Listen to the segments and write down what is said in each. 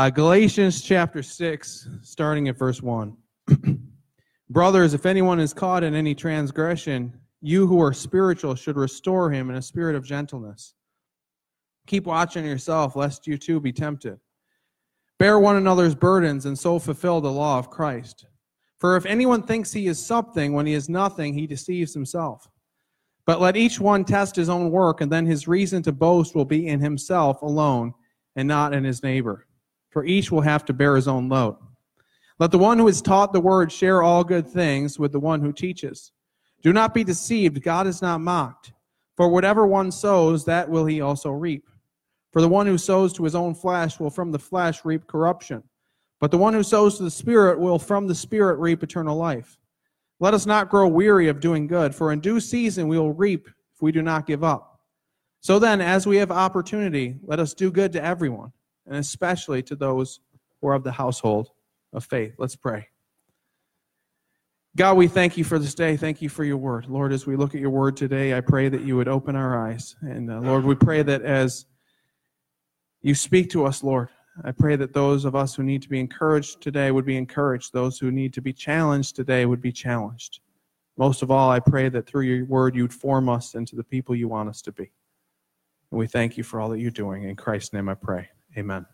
Uh, Galatians chapter 6, starting at verse 1. Brothers, if anyone is caught in any transgression, you who are spiritual should restore him in a spirit of gentleness. Keep watching yourself, lest you too be tempted. Bear one another's burdens, and so fulfill the law of Christ. For if anyone thinks he is something when he is nothing, he deceives himself. But let each one test his own work, and then his reason to boast will be in himself alone and not in his neighbor. For each will have to bear his own load. Let the one who is taught the word share all good things with the one who teaches. Do not be deceived, God is not mocked. For whatever one sows, that will he also reap. For the one who sows to his own flesh will from the flesh reap corruption, but the one who sows to the Spirit will from the Spirit reap eternal life. Let us not grow weary of doing good, for in due season we will reap if we do not give up. So then, as we have opportunity, let us do good to everyone, and especially to those who are of the household of faith. Let's pray. God, we thank you for this day. Thank you for your word. Lord, as we look at your word today, I pray that you would open our eyes. And uh, Lord, we pray that as you speak to us, Lord, I pray that those of us who need to be encouraged today would be encouraged. Those who need to be challenged today would be challenged. Most of all, I pray that through your word you'd form us into the people you want us to be. And we thank you for all that you're doing. In Christ's name I pray. Amen.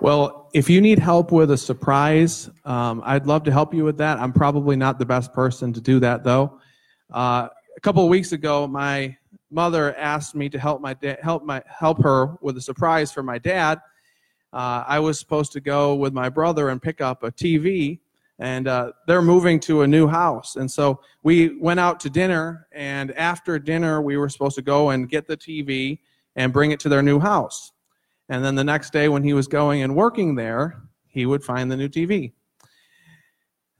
Well, if you need help with a surprise, um, I'd love to help you with that. I'm probably not the best person to do that, though. Uh, a couple of weeks ago, my mother asked me to help my da- help my help her with a surprise for my dad. Uh, I was supposed to go with my brother and pick up a TV, and uh, they're moving to a new house. And so we went out to dinner, and after dinner, we were supposed to go and get the TV and bring it to their new house. And then the next day, when he was going and working there, he would find the new TV.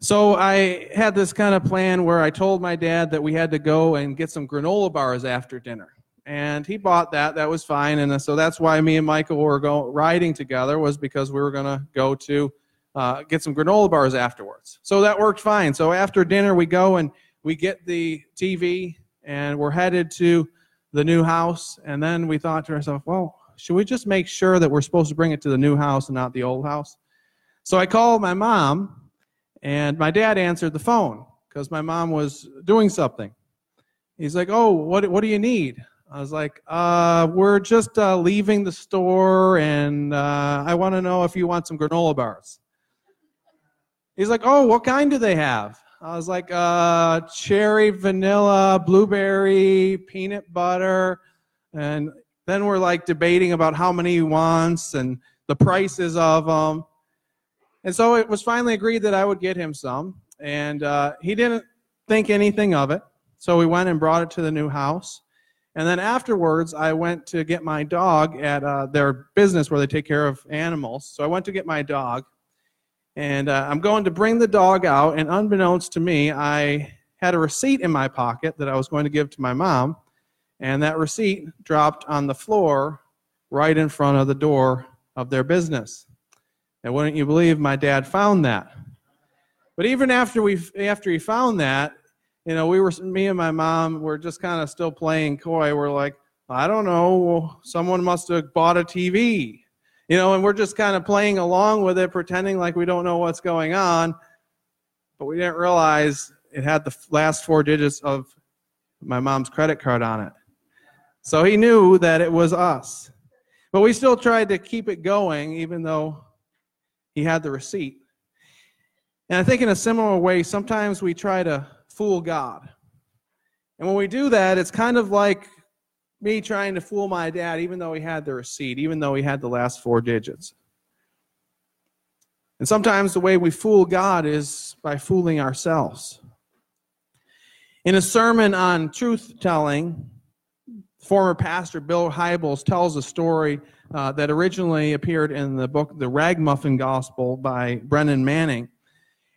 So I had this kind of plan where I told my dad that we had to go and get some granola bars after dinner. And he bought that. That was fine. And so that's why me and Michael were go, riding together was because we were going to go to uh, get some granola bars afterwards. So that worked fine. So after dinner, we go and we get the TV and we're headed to the new house. And then we thought to ourselves, well, should we just make sure that we're supposed to bring it to the new house and not the old house? So I called my mom, and my dad answered the phone because my mom was doing something. He's like, "Oh, what what do you need?" I was like, uh, "We're just uh, leaving the store, and uh, I want to know if you want some granola bars." He's like, "Oh, what kind do they have?" I was like, uh, "Cherry, vanilla, blueberry, peanut butter," and then we're like debating about how many he wants and the prices of them. And so it was finally agreed that I would get him some. And uh, he didn't think anything of it. So we went and brought it to the new house. And then afterwards, I went to get my dog at uh, their business where they take care of animals. So I went to get my dog. And uh, I'm going to bring the dog out. And unbeknownst to me, I had a receipt in my pocket that I was going to give to my mom and that receipt dropped on the floor right in front of the door of their business. And wouldn't you believe my dad found that? But even after we after he found that, you know, we were me and my mom were just kind of still playing coy. We're like, I don't know, someone must have bought a TV. You know, and we're just kind of playing along with it, pretending like we don't know what's going on. But we didn't realize it had the last four digits of my mom's credit card on it. So he knew that it was us. But we still tried to keep it going, even though he had the receipt. And I think in a similar way, sometimes we try to fool God. And when we do that, it's kind of like me trying to fool my dad, even though he had the receipt, even though he had the last four digits. And sometimes the way we fool God is by fooling ourselves. In a sermon on truth telling, former pastor Bill Hybels tells a story uh, that originally appeared in the book The Ragamuffin Gospel by Brennan Manning.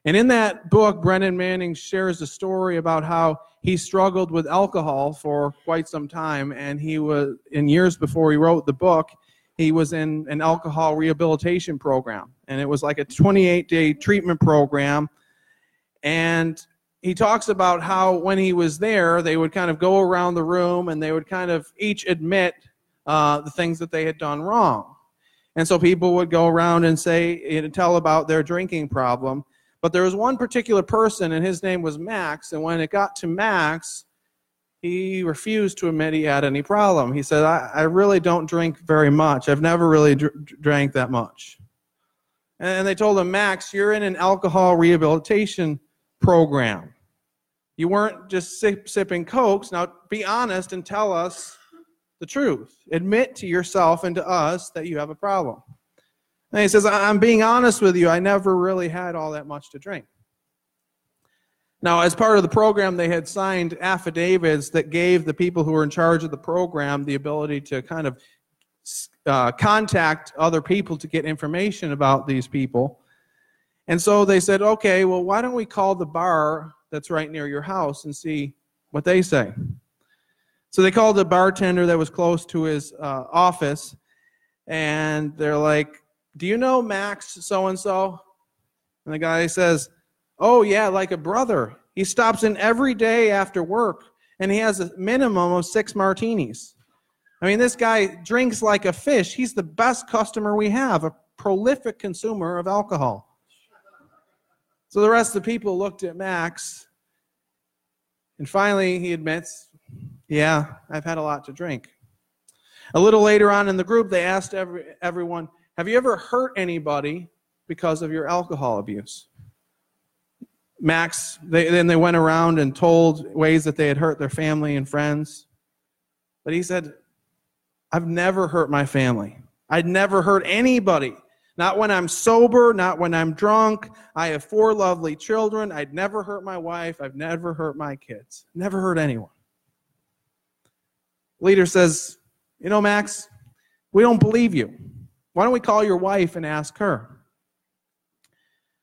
And in that book, Brennan Manning shares a story about how he struggled with alcohol for quite some time. And he was, in years before he wrote the book, he was in an alcohol rehabilitation program. And it was like a 28 day treatment program. And he talks about how when he was there, they would kind of go around the room and they would kind of each admit uh, the things that they had done wrong. And so people would go around and say and tell about their drinking problem. But there was one particular person, and his name was Max. And when it got to Max, he refused to admit he had any problem. He said, I, I really don't drink very much. I've never really dr- drank that much. And they told him, Max, you're in an alcohol rehabilitation program. You weren't just sip, sipping Cokes. Now, be honest and tell us the truth. Admit to yourself and to us that you have a problem. And he says, I'm being honest with you. I never really had all that much to drink. Now, as part of the program, they had signed affidavits that gave the people who were in charge of the program the ability to kind of uh, contact other people to get information about these people. And so they said, okay, well, why don't we call the bar that's right near your house and see what they say? So they called the bartender that was close to his uh, office, and they're like, Do you know Max so and so? And the guy says, Oh, yeah, like a brother. He stops in every day after work, and he has a minimum of six martinis. I mean, this guy drinks like a fish. He's the best customer we have, a prolific consumer of alcohol. So the rest of the people looked at Max, and finally he admits, Yeah, I've had a lot to drink. A little later on in the group, they asked every, everyone, Have you ever hurt anybody because of your alcohol abuse? Max, they, then they went around and told ways that they had hurt their family and friends. But he said, I've never hurt my family. I'd never hurt anybody. Not when I'm sober, not when I'm drunk. I have four lovely children. I'd never hurt my wife. I've never hurt my kids. Never hurt anyone. Leader says, You know, Max, we don't believe you. Why don't we call your wife and ask her?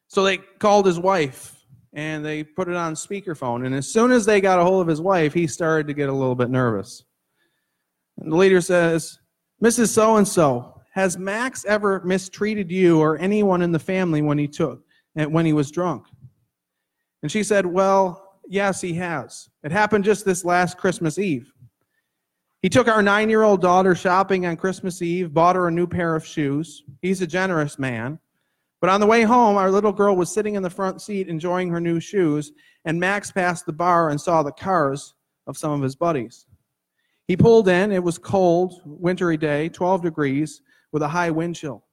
So they called his wife and they put it on speakerphone. And as soon as they got a hold of his wife, he started to get a little bit nervous. And the leader says, Mrs. So and so, has Max ever mistreated you or anyone in the family when he took and when he was drunk? And she said, Well, yes, he has. It happened just this last Christmas Eve. He took our nine year old daughter shopping on Christmas Eve, bought her a new pair of shoes. He's a generous man. But on the way home, our little girl was sitting in the front seat enjoying her new shoes, and Max passed the bar and saw the cars of some of his buddies. He pulled in. It was cold, wintry day, 12 degrees with a high wind chill.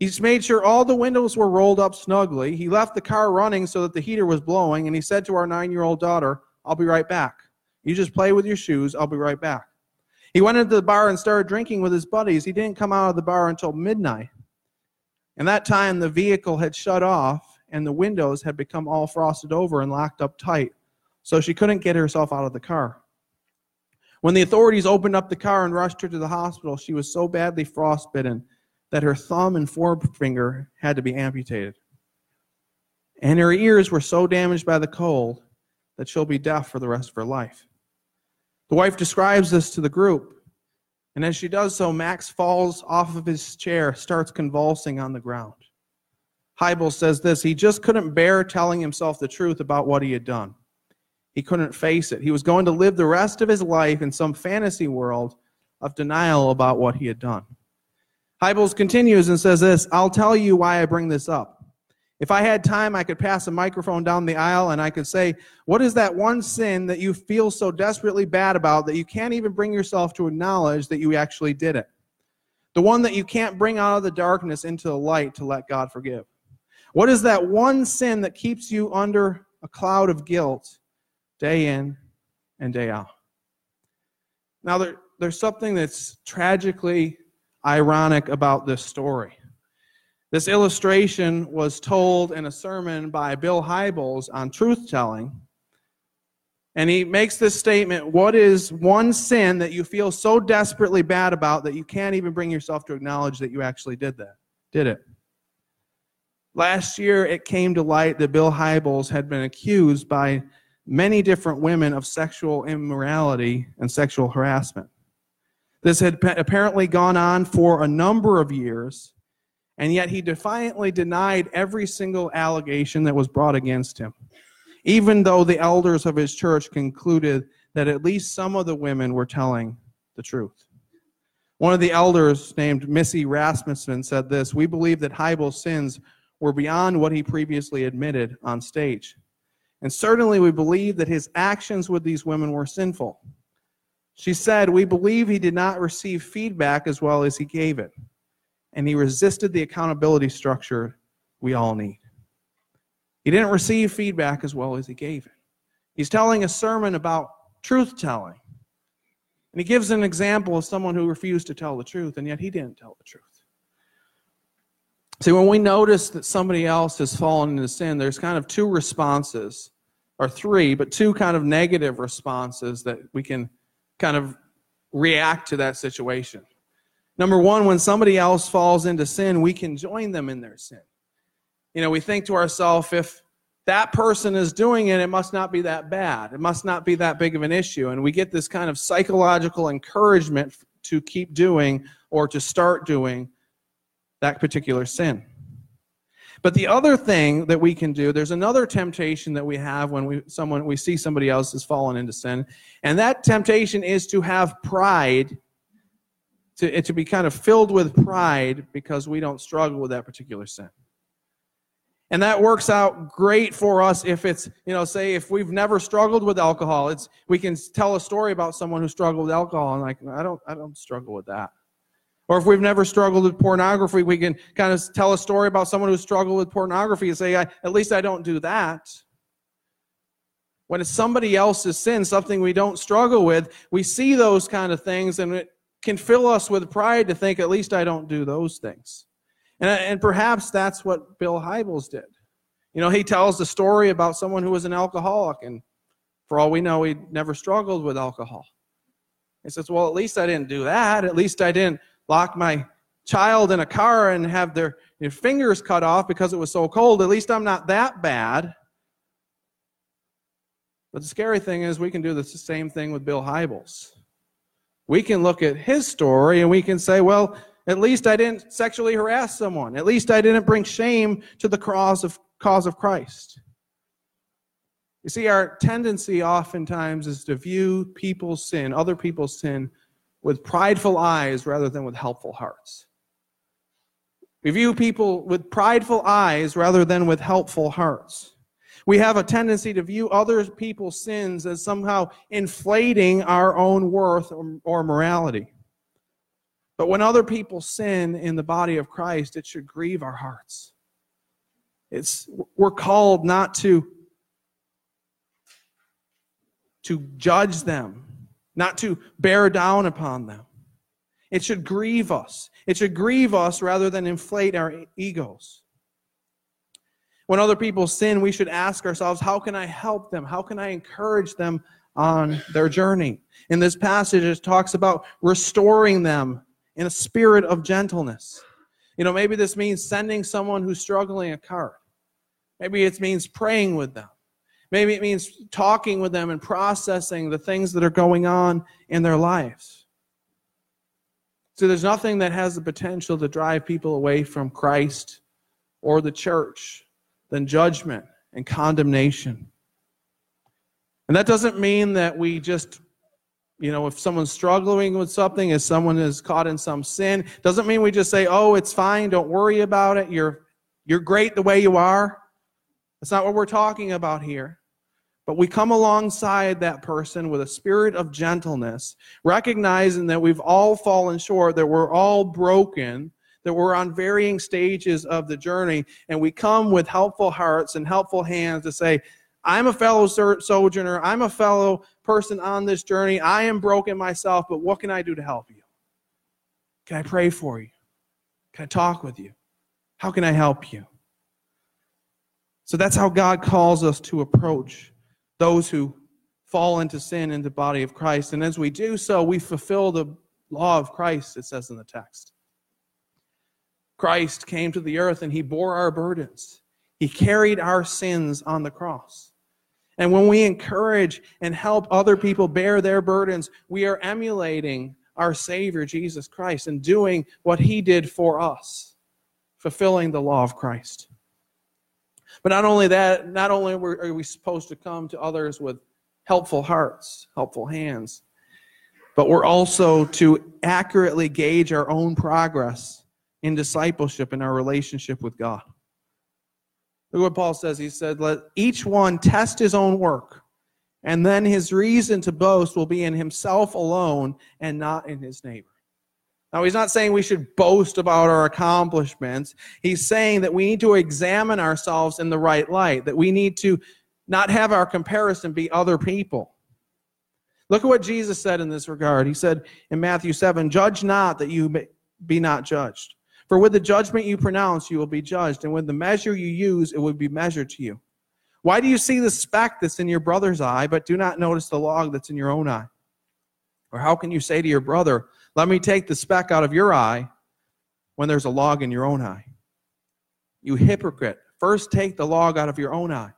He's made sure all the windows were rolled up snugly. He left the car running so that the heater was blowing, and he said to our nine year old daughter, I'll be right back. You just play with your shoes. I'll be right back. He went into the bar and started drinking with his buddies. He didn't come out of the bar until midnight. And that time, the vehicle had shut off, and the windows had become all frosted over and locked up tight, so she couldn't get herself out of the car. When the authorities opened up the car and rushed her to the hospital, she was so badly frostbitten that her thumb and forefinger had to be amputated. And her ears were so damaged by the cold that she'll be deaf for the rest of her life. The wife describes this to the group. And as she does so, Max falls off of his chair, starts convulsing on the ground. Hybels says this He just couldn't bear telling himself the truth about what he had done. He couldn't face it. He was going to live the rest of his life in some fantasy world of denial about what he had done. Hybels continues and says this I'll tell you why I bring this up. If I had time, I could pass a microphone down the aisle and I could say, What is that one sin that you feel so desperately bad about that you can't even bring yourself to acknowledge that you actually did it? The one that you can't bring out of the darkness into the light to let God forgive. What is that one sin that keeps you under a cloud of guilt day in and day out. Now, there, there's something that's tragically ironic about this story. This illustration was told in a sermon by Bill Hybels on truth telling. And he makes this statement What is one sin that you feel so desperately bad about that you can't even bring yourself to acknowledge that you actually did that? Did it? Last year, it came to light that Bill Hybels had been accused by many different women of sexual immorality and sexual harassment. This had apparently gone on for a number of years, and yet he defiantly denied every single allegation that was brought against him, even though the elders of his church concluded that at least some of the women were telling the truth. One of the elders named Missy Rasmussen said this We believe that Hybel's sins were beyond what he previously admitted on stage. And certainly we believe that his actions with these women were sinful. She said, We believe he did not receive feedback as well as he gave it, and he resisted the accountability structure we all need. He didn't receive feedback as well as he gave it. He's telling a sermon about truth telling. And he gives an example of someone who refused to tell the truth, and yet he didn't tell the truth. See, when we notice that somebody else has fallen into sin, there's kind of two responses, or three, but two kind of negative responses that we can kind of react to that situation. Number one, when somebody else falls into sin, we can join them in their sin. You know, we think to ourselves, if that person is doing it, it must not be that bad. It must not be that big of an issue. And we get this kind of psychological encouragement to keep doing or to start doing that particular sin. But the other thing that we can do, there's another temptation that we have when we someone we see somebody else has fallen into sin, and that temptation is to have pride, to, to be kind of filled with pride because we don't struggle with that particular sin. And that works out great for us if it's, you know, say if we've never struggled with alcohol, it's we can tell a story about someone who struggled with alcohol and like I don't I don't struggle with that. Or if we've never struggled with pornography, we can kind of tell a story about someone who struggled with pornography and say, at least I don't do that. When it's somebody else's sin, something we don't struggle with, we see those kind of things and it can fill us with pride to think, at least I don't do those things. And, and perhaps that's what Bill Hybels did. You know, he tells the story about someone who was an alcoholic, and for all we know, he never struggled with alcohol. He says, Well, at least I didn't do that. At least I didn't lock my child in a car and have their, fingers cut off because it was so cold. At least I'm not that bad. But the scary thing is, we can do the same thing with Bill Hybels. We can look at his story and we can say, well, at least I didn't sexually harass someone. At least I didn't bring shame to the cause of, cause of Christ. You see, our tendency oftentimes is to view people's sin, other people's sin, with prideful eyes rather than with helpful hearts. We view people with prideful eyes rather than with helpful hearts. We have a tendency to view other people's sins as somehow inflating our own worth or, or morality. But when other people sin in the body of Christ, it should grieve our hearts. It's, we're called not to, to judge them, not to bear down upon them. It should grieve us. It should grieve us rather than inflate our egos. When other people sin, we should ask ourselves, how can I help them? How can I encourage them on their journey? In this passage, it talks about restoring them in a spirit of gentleness. You know, maybe this means sending someone who's struggling a card. Maybe it means praying with them. Maybe it means talking with them and processing the things that are going on in their lives. So there's nothing that has the potential to drive people away from Christ or the church than judgment and condemnation. And that doesn't mean that we just you know, if someone's struggling with something, if someone is caught in some sin, doesn't mean we just say, "Oh, it's fine, don't worry about it. You're you're great the way you are." That's not what we're talking about here. But we come alongside that person with a spirit of gentleness, recognizing that we've all fallen short, that we're all broken, that we're on varying stages of the journey, and we come with helpful hearts and helpful hands to say, I'm a fellow sojourner. I'm a fellow person on this journey. I am broken myself, but what can I do to help you? Can I pray for you? Can I talk with you? How can I help you? So that's how God calls us to approach those who fall into sin in the body of Christ. And as we do so, we fulfill the law of Christ, it says in the text. Christ came to the earth and he bore our burdens. He carried our sins on the cross. And when we encourage and help other people bear their burdens, we are emulating our Savior, Jesus Christ, and doing what He did for us, fulfilling the law of Christ. But not only that, not only are we supposed to come to others with helpful hearts, helpful hands, but we're also to accurately gauge our own progress in discipleship in our relationship with God. Look what Paul says. He said, Let each one test his own work, and then his reason to boast will be in himself alone and not in his neighbor. Now, he's not saying we should boast about our accomplishments. He's saying that we need to examine ourselves in the right light, that we need to not have our comparison be other people. Look at what Jesus said in this regard. He said in Matthew 7 Judge not that you be not judged. For with the judgment you pronounce, you will be judged, and with the measure you use, it will be measured to you. Why do you see the speck that's in your brother's eye, but do not notice the log that's in your own eye? Or how can you say to your brother, Let me take the speck out of your eye, when there's a log in your own eye? You hypocrite, first take the log out of your own eye,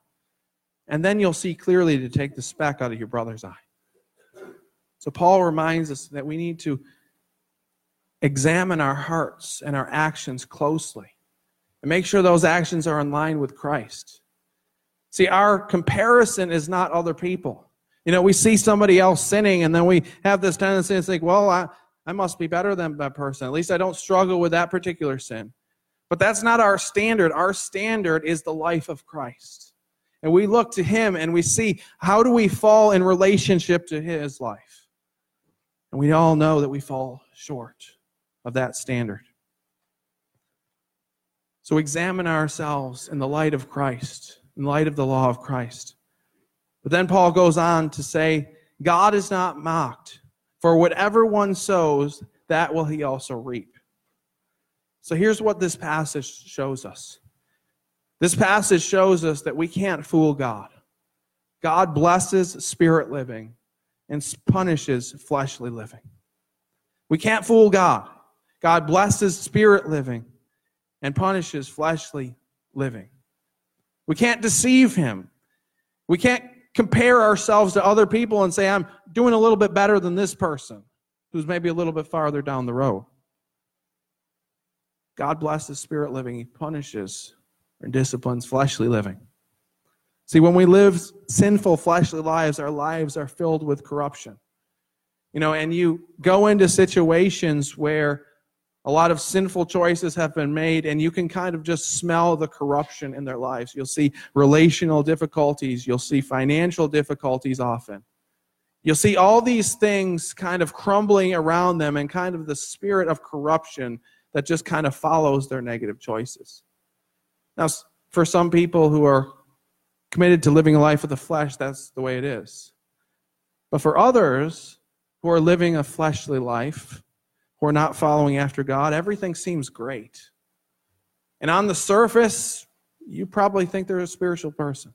and then you'll see clearly to take the speck out of your brother's eye. So Paul reminds us that we need to examine our hearts and our actions closely and make sure those actions are in line with Christ. See, our comparison is not other people. You know, we see somebody else sinning and then we have this tendency to think, well, I, I must be better than that person. At least I don't struggle with that particular sin. But that's not our standard. Our standard is the life of Christ. And we look to him and we see how do we fall in relationship to his life. And we all know that we fall short of that standard. So examine ourselves in the light of Christ, in light of the law of Christ. But then Paul goes on to say, God is not mocked, for whatever one sows, that will he also reap. So here's what this passage shows us. This passage shows us that we can't fool God. God blesses spirit living and punishes fleshly living. We can't fool God. God blesses spirit living and punishes fleshly living. We can't deceive him. We can't compare ourselves to other people and say, I'm doing a little bit better than this person who's maybe a little bit farther down the road. God blesses spirit living, He punishes or disciplines fleshly living. See, when we live sinful fleshly lives, our lives are filled with corruption. You know, and you go into situations where a lot of sinful choices have been made, and you can kind of just smell the corruption in their lives. You'll see relational difficulties, you'll see financial difficulties often. You'll see all these things kind of crumbling around them and kind of the spirit of corruption that just kind of follows their negative choices. Now, for some people who are committed to living a life of the flesh, that's the way it is. But for others who are living a fleshly life, who are not following after God, everything seems great. And on the surface, you probably think they're a spiritual person.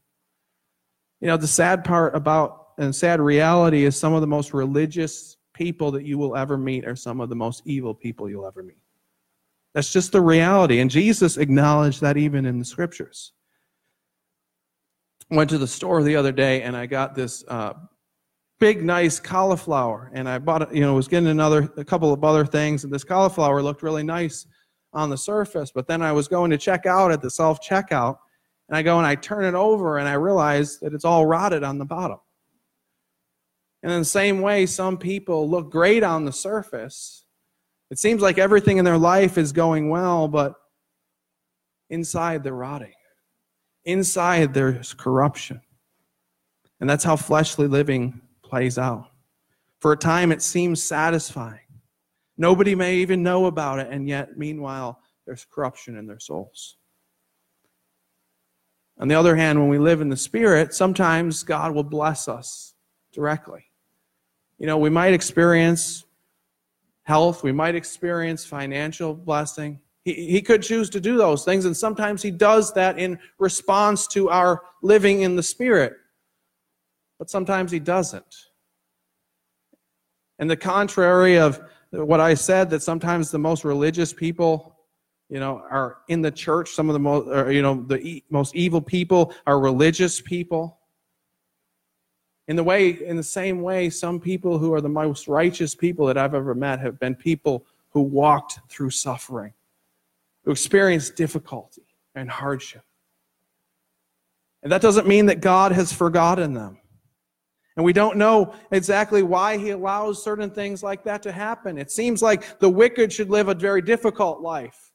You know, the sad part about and sad reality is some of the most religious people that you will ever meet are some of the most evil people you'll ever meet. That's just the reality. And Jesus acknowledged that even in the scriptures. Went to the store the other day and I got this uh, big, nice cauliflower. And I bought, it, you know, was getting another, a couple of other things. And this cauliflower looked really nice on the surface. But then I was going to check out at the self checkout. And I go and I turn it over and I realize that it's all rotted on the bottom. And in the same way, some people look great on the surface. It seems like everything in their life is going well, but inside they're rotting. Inside there's corruption. And that's how fleshly living plays out. For a time, it seems satisfying. Nobody may even know about it, and yet, meanwhile, there's corruption in their souls. On the other hand, when we live in the Spirit, sometimes God will bless us directly. You know, we might experience health, we might experience financial blessing. He, he could choose to do those things, and sometimes He does that in response to our living in the Spirit but sometimes he doesn't. And the contrary of what I said, that sometimes the most religious people, you know, are in the church. Some of the most, or, you know, the most evil people are religious people. In the way, in the same way, some people who are the most righteous people that I've ever met have been people who walked through suffering, who experienced difficulty and hardship. And that doesn't mean that God has forgotten them. And we don't know exactly why he allows certain things like that to happen. It seems like the wicked should live a very difficult life.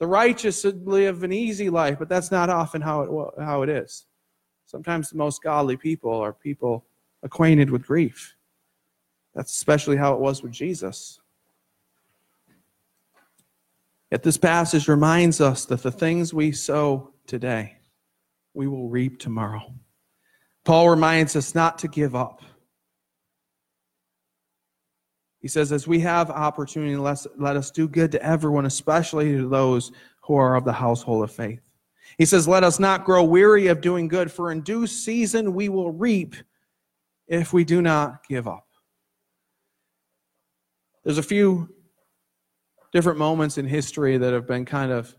The righteous should live an easy life, but that's not often how it, how it is. Sometimes the most godly people are people acquainted with grief. That's especially how it was with Jesus. Yet this passage reminds us that the things we sow today, we will reap tomorrow. Paul reminds us not to give up. He says, as we have opportunity, let us do good to everyone, especially to those who are of the household of faith. He says, let us not grow weary of doing good, for in due season we will reap if we do not give up. There's a few different moments in history that have been kind of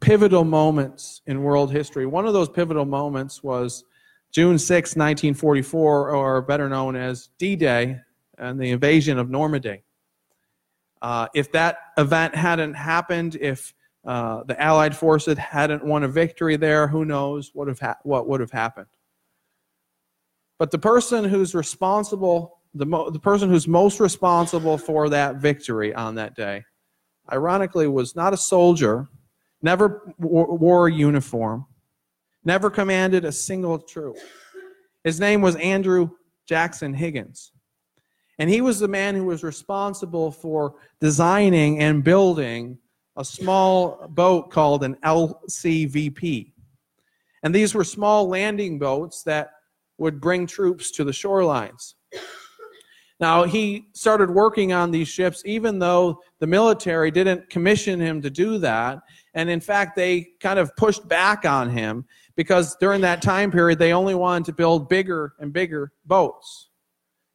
pivotal moments in world history. One of those pivotal moments was June 6, 1944, or better known as D Day, and the invasion of Normandy. Uh, if that event hadn't happened, if uh, the Allied forces hadn't won a victory there, who knows what, have ha- what would have happened. But the person who's responsible, the, mo- the person who's most responsible for that victory on that day, ironically, was not a soldier, never wore a uniform, never commanded a single troop. His name was Andrew Jackson Higgins. And he was the man who was responsible for designing and building a small boat called an LCVP. And these were small landing boats that would bring troops to the shorelines. Now, he started working on these ships even though the military didn't commission him to do that. And in fact, they kind of pushed back on him because during that time period, they only wanted to build bigger and bigger boats.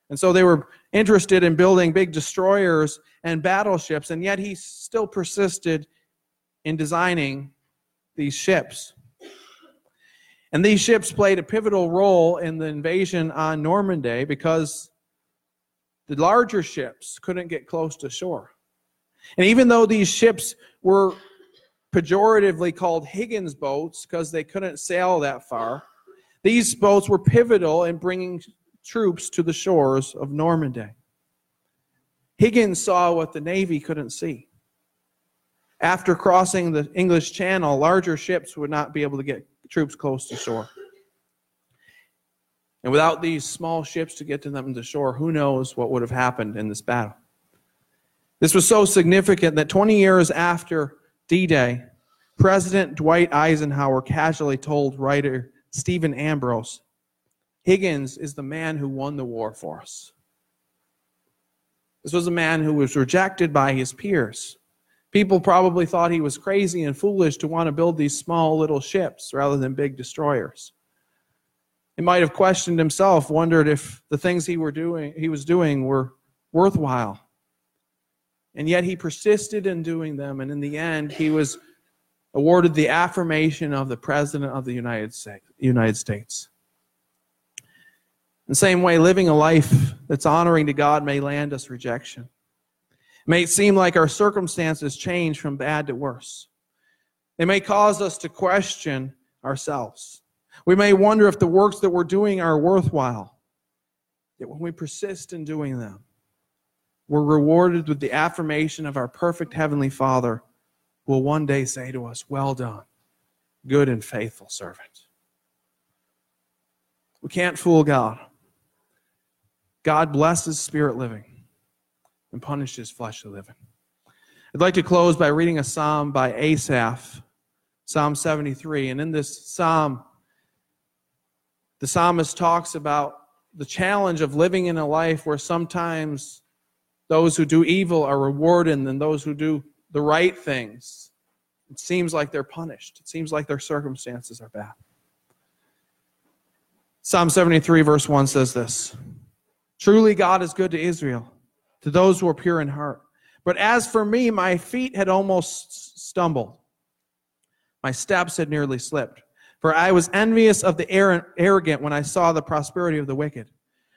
And so they were interested in building big destroyers and battleships, and yet he still persisted in designing these ships. And these ships played a pivotal role in the invasion on Normandy because the larger ships couldn't get close to shore. And even though these ships were pejoratively called Higgins boats because they couldn't sail that far. These boats were pivotal in bringing troops to the shores of Normandy. Higgins saw what the Navy couldn't see. After crossing the English Channel, larger ships would not be able to get troops close to shore. And without these small ships to get to them to shore, who knows what would have happened in this battle? This was so significant that 20 years after D Day, President Dwight Eisenhower casually told writer Stephen Ambrose Higgins is the man who won the war for us. This was a man who was rejected by his peers. People probably thought he was crazy and foolish to want to build these small little ships rather than big destroyers. He might have questioned himself, wondered if the things he, were doing, he was doing were worthwhile. And yet he persisted in doing them, and in the end, he was awarded the affirmation of the President of the United States. In the same way, living a life that's honoring to God may land us rejection. It may seem like our circumstances change from bad to worse. It may cause us to question ourselves. We may wonder if the works that we're doing are worthwhile. Yet when we persist in doing them, we're rewarded with the affirmation of our perfect Heavenly Father, who will one day say to us, Well done, good and faithful servant. We can't fool God. God blesses spirit living and punishes fleshly living. I'd like to close by reading a psalm by Asaph, Psalm 73. And in this psalm, the psalmist talks about the challenge of living in a life where sometimes those who do evil are rewarded, and those who do the right things, it seems like they're punished. It seems like their circumstances are bad. Psalm 73, verse 1 says this Truly, God is good to Israel, to those who are pure in heart. But as for me, my feet had almost stumbled, my steps had nearly slipped. For I was envious of the arrogant when I saw the prosperity of the wicked.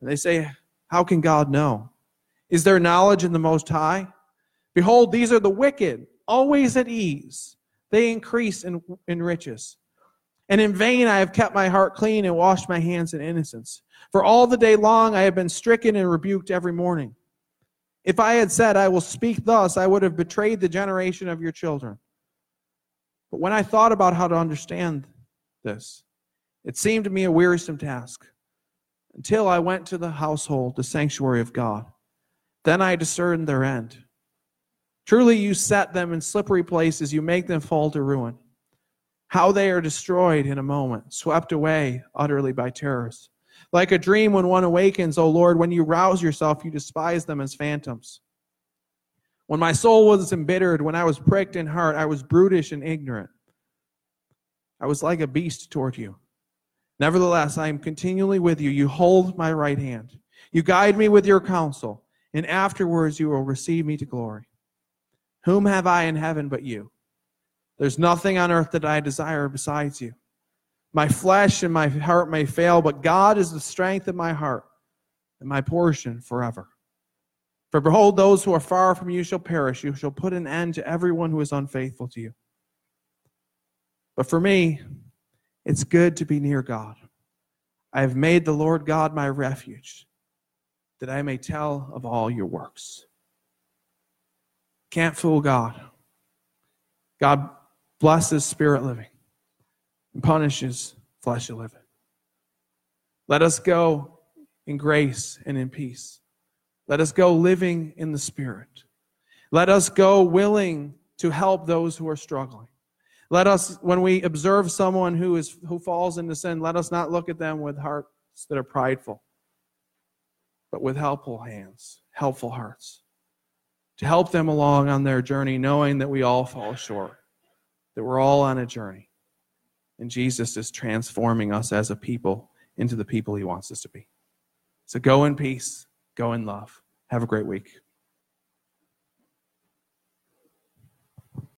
And they say, How can God know? Is there knowledge in the Most High? Behold, these are the wicked, always at ease. They increase in, in riches. And in vain I have kept my heart clean and washed my hands in innocence. For all the day long I have been stricken and rebuked every morning. If I had said, I will speak thus, I would have betrayed the generation of your children. But when I thought about how to understand this, it seemed to me a wearisome task until I went to the household, the sanctuary of God. Then I discerned their end. Truly, you set them in slippery places, you make them fall to ruin. How they are destroyed in a moment, swept away utterly by terrors. Like a dream when one awakens, O Lord, when you rouse yourself, you despise them as phantoms. When my soul was embittered, when I was pricked in heart, I was brutish and ignorant. I was like a beast toward you. Nevertheless, I am continually with you. You hold my right hand. You guide me with your counsel, and afterwards you will receive me to glory. Whom have I in heaven but you? There's nothing on earth that I desire besides you. My flesh and my heart may fail, but God is the strength of my heart and my portion forever. For behold, those who are far from you shall perish. You shall put an end to everyone who is unfaithful to you. But for me, it's good to be near God. I have made the Lord God my refuge, that I may tell of all your works. Can't fool God. God blesses spirit living and punishes flesh living. Let us go in grace and in peace. Let us go living in the Spirit. Let us go willing to help those who are struggling. Let us, when we observe someone who is who falls into sin, let us not look at them with hearts that are prideful, but with helpful hands, helpful hearts to help them along on their journey, knowing that we all fall short, that we're all on a journey. And Jesus is transforming us as a people into the people he wants us to be. So go in peace, go in love. Have a great week.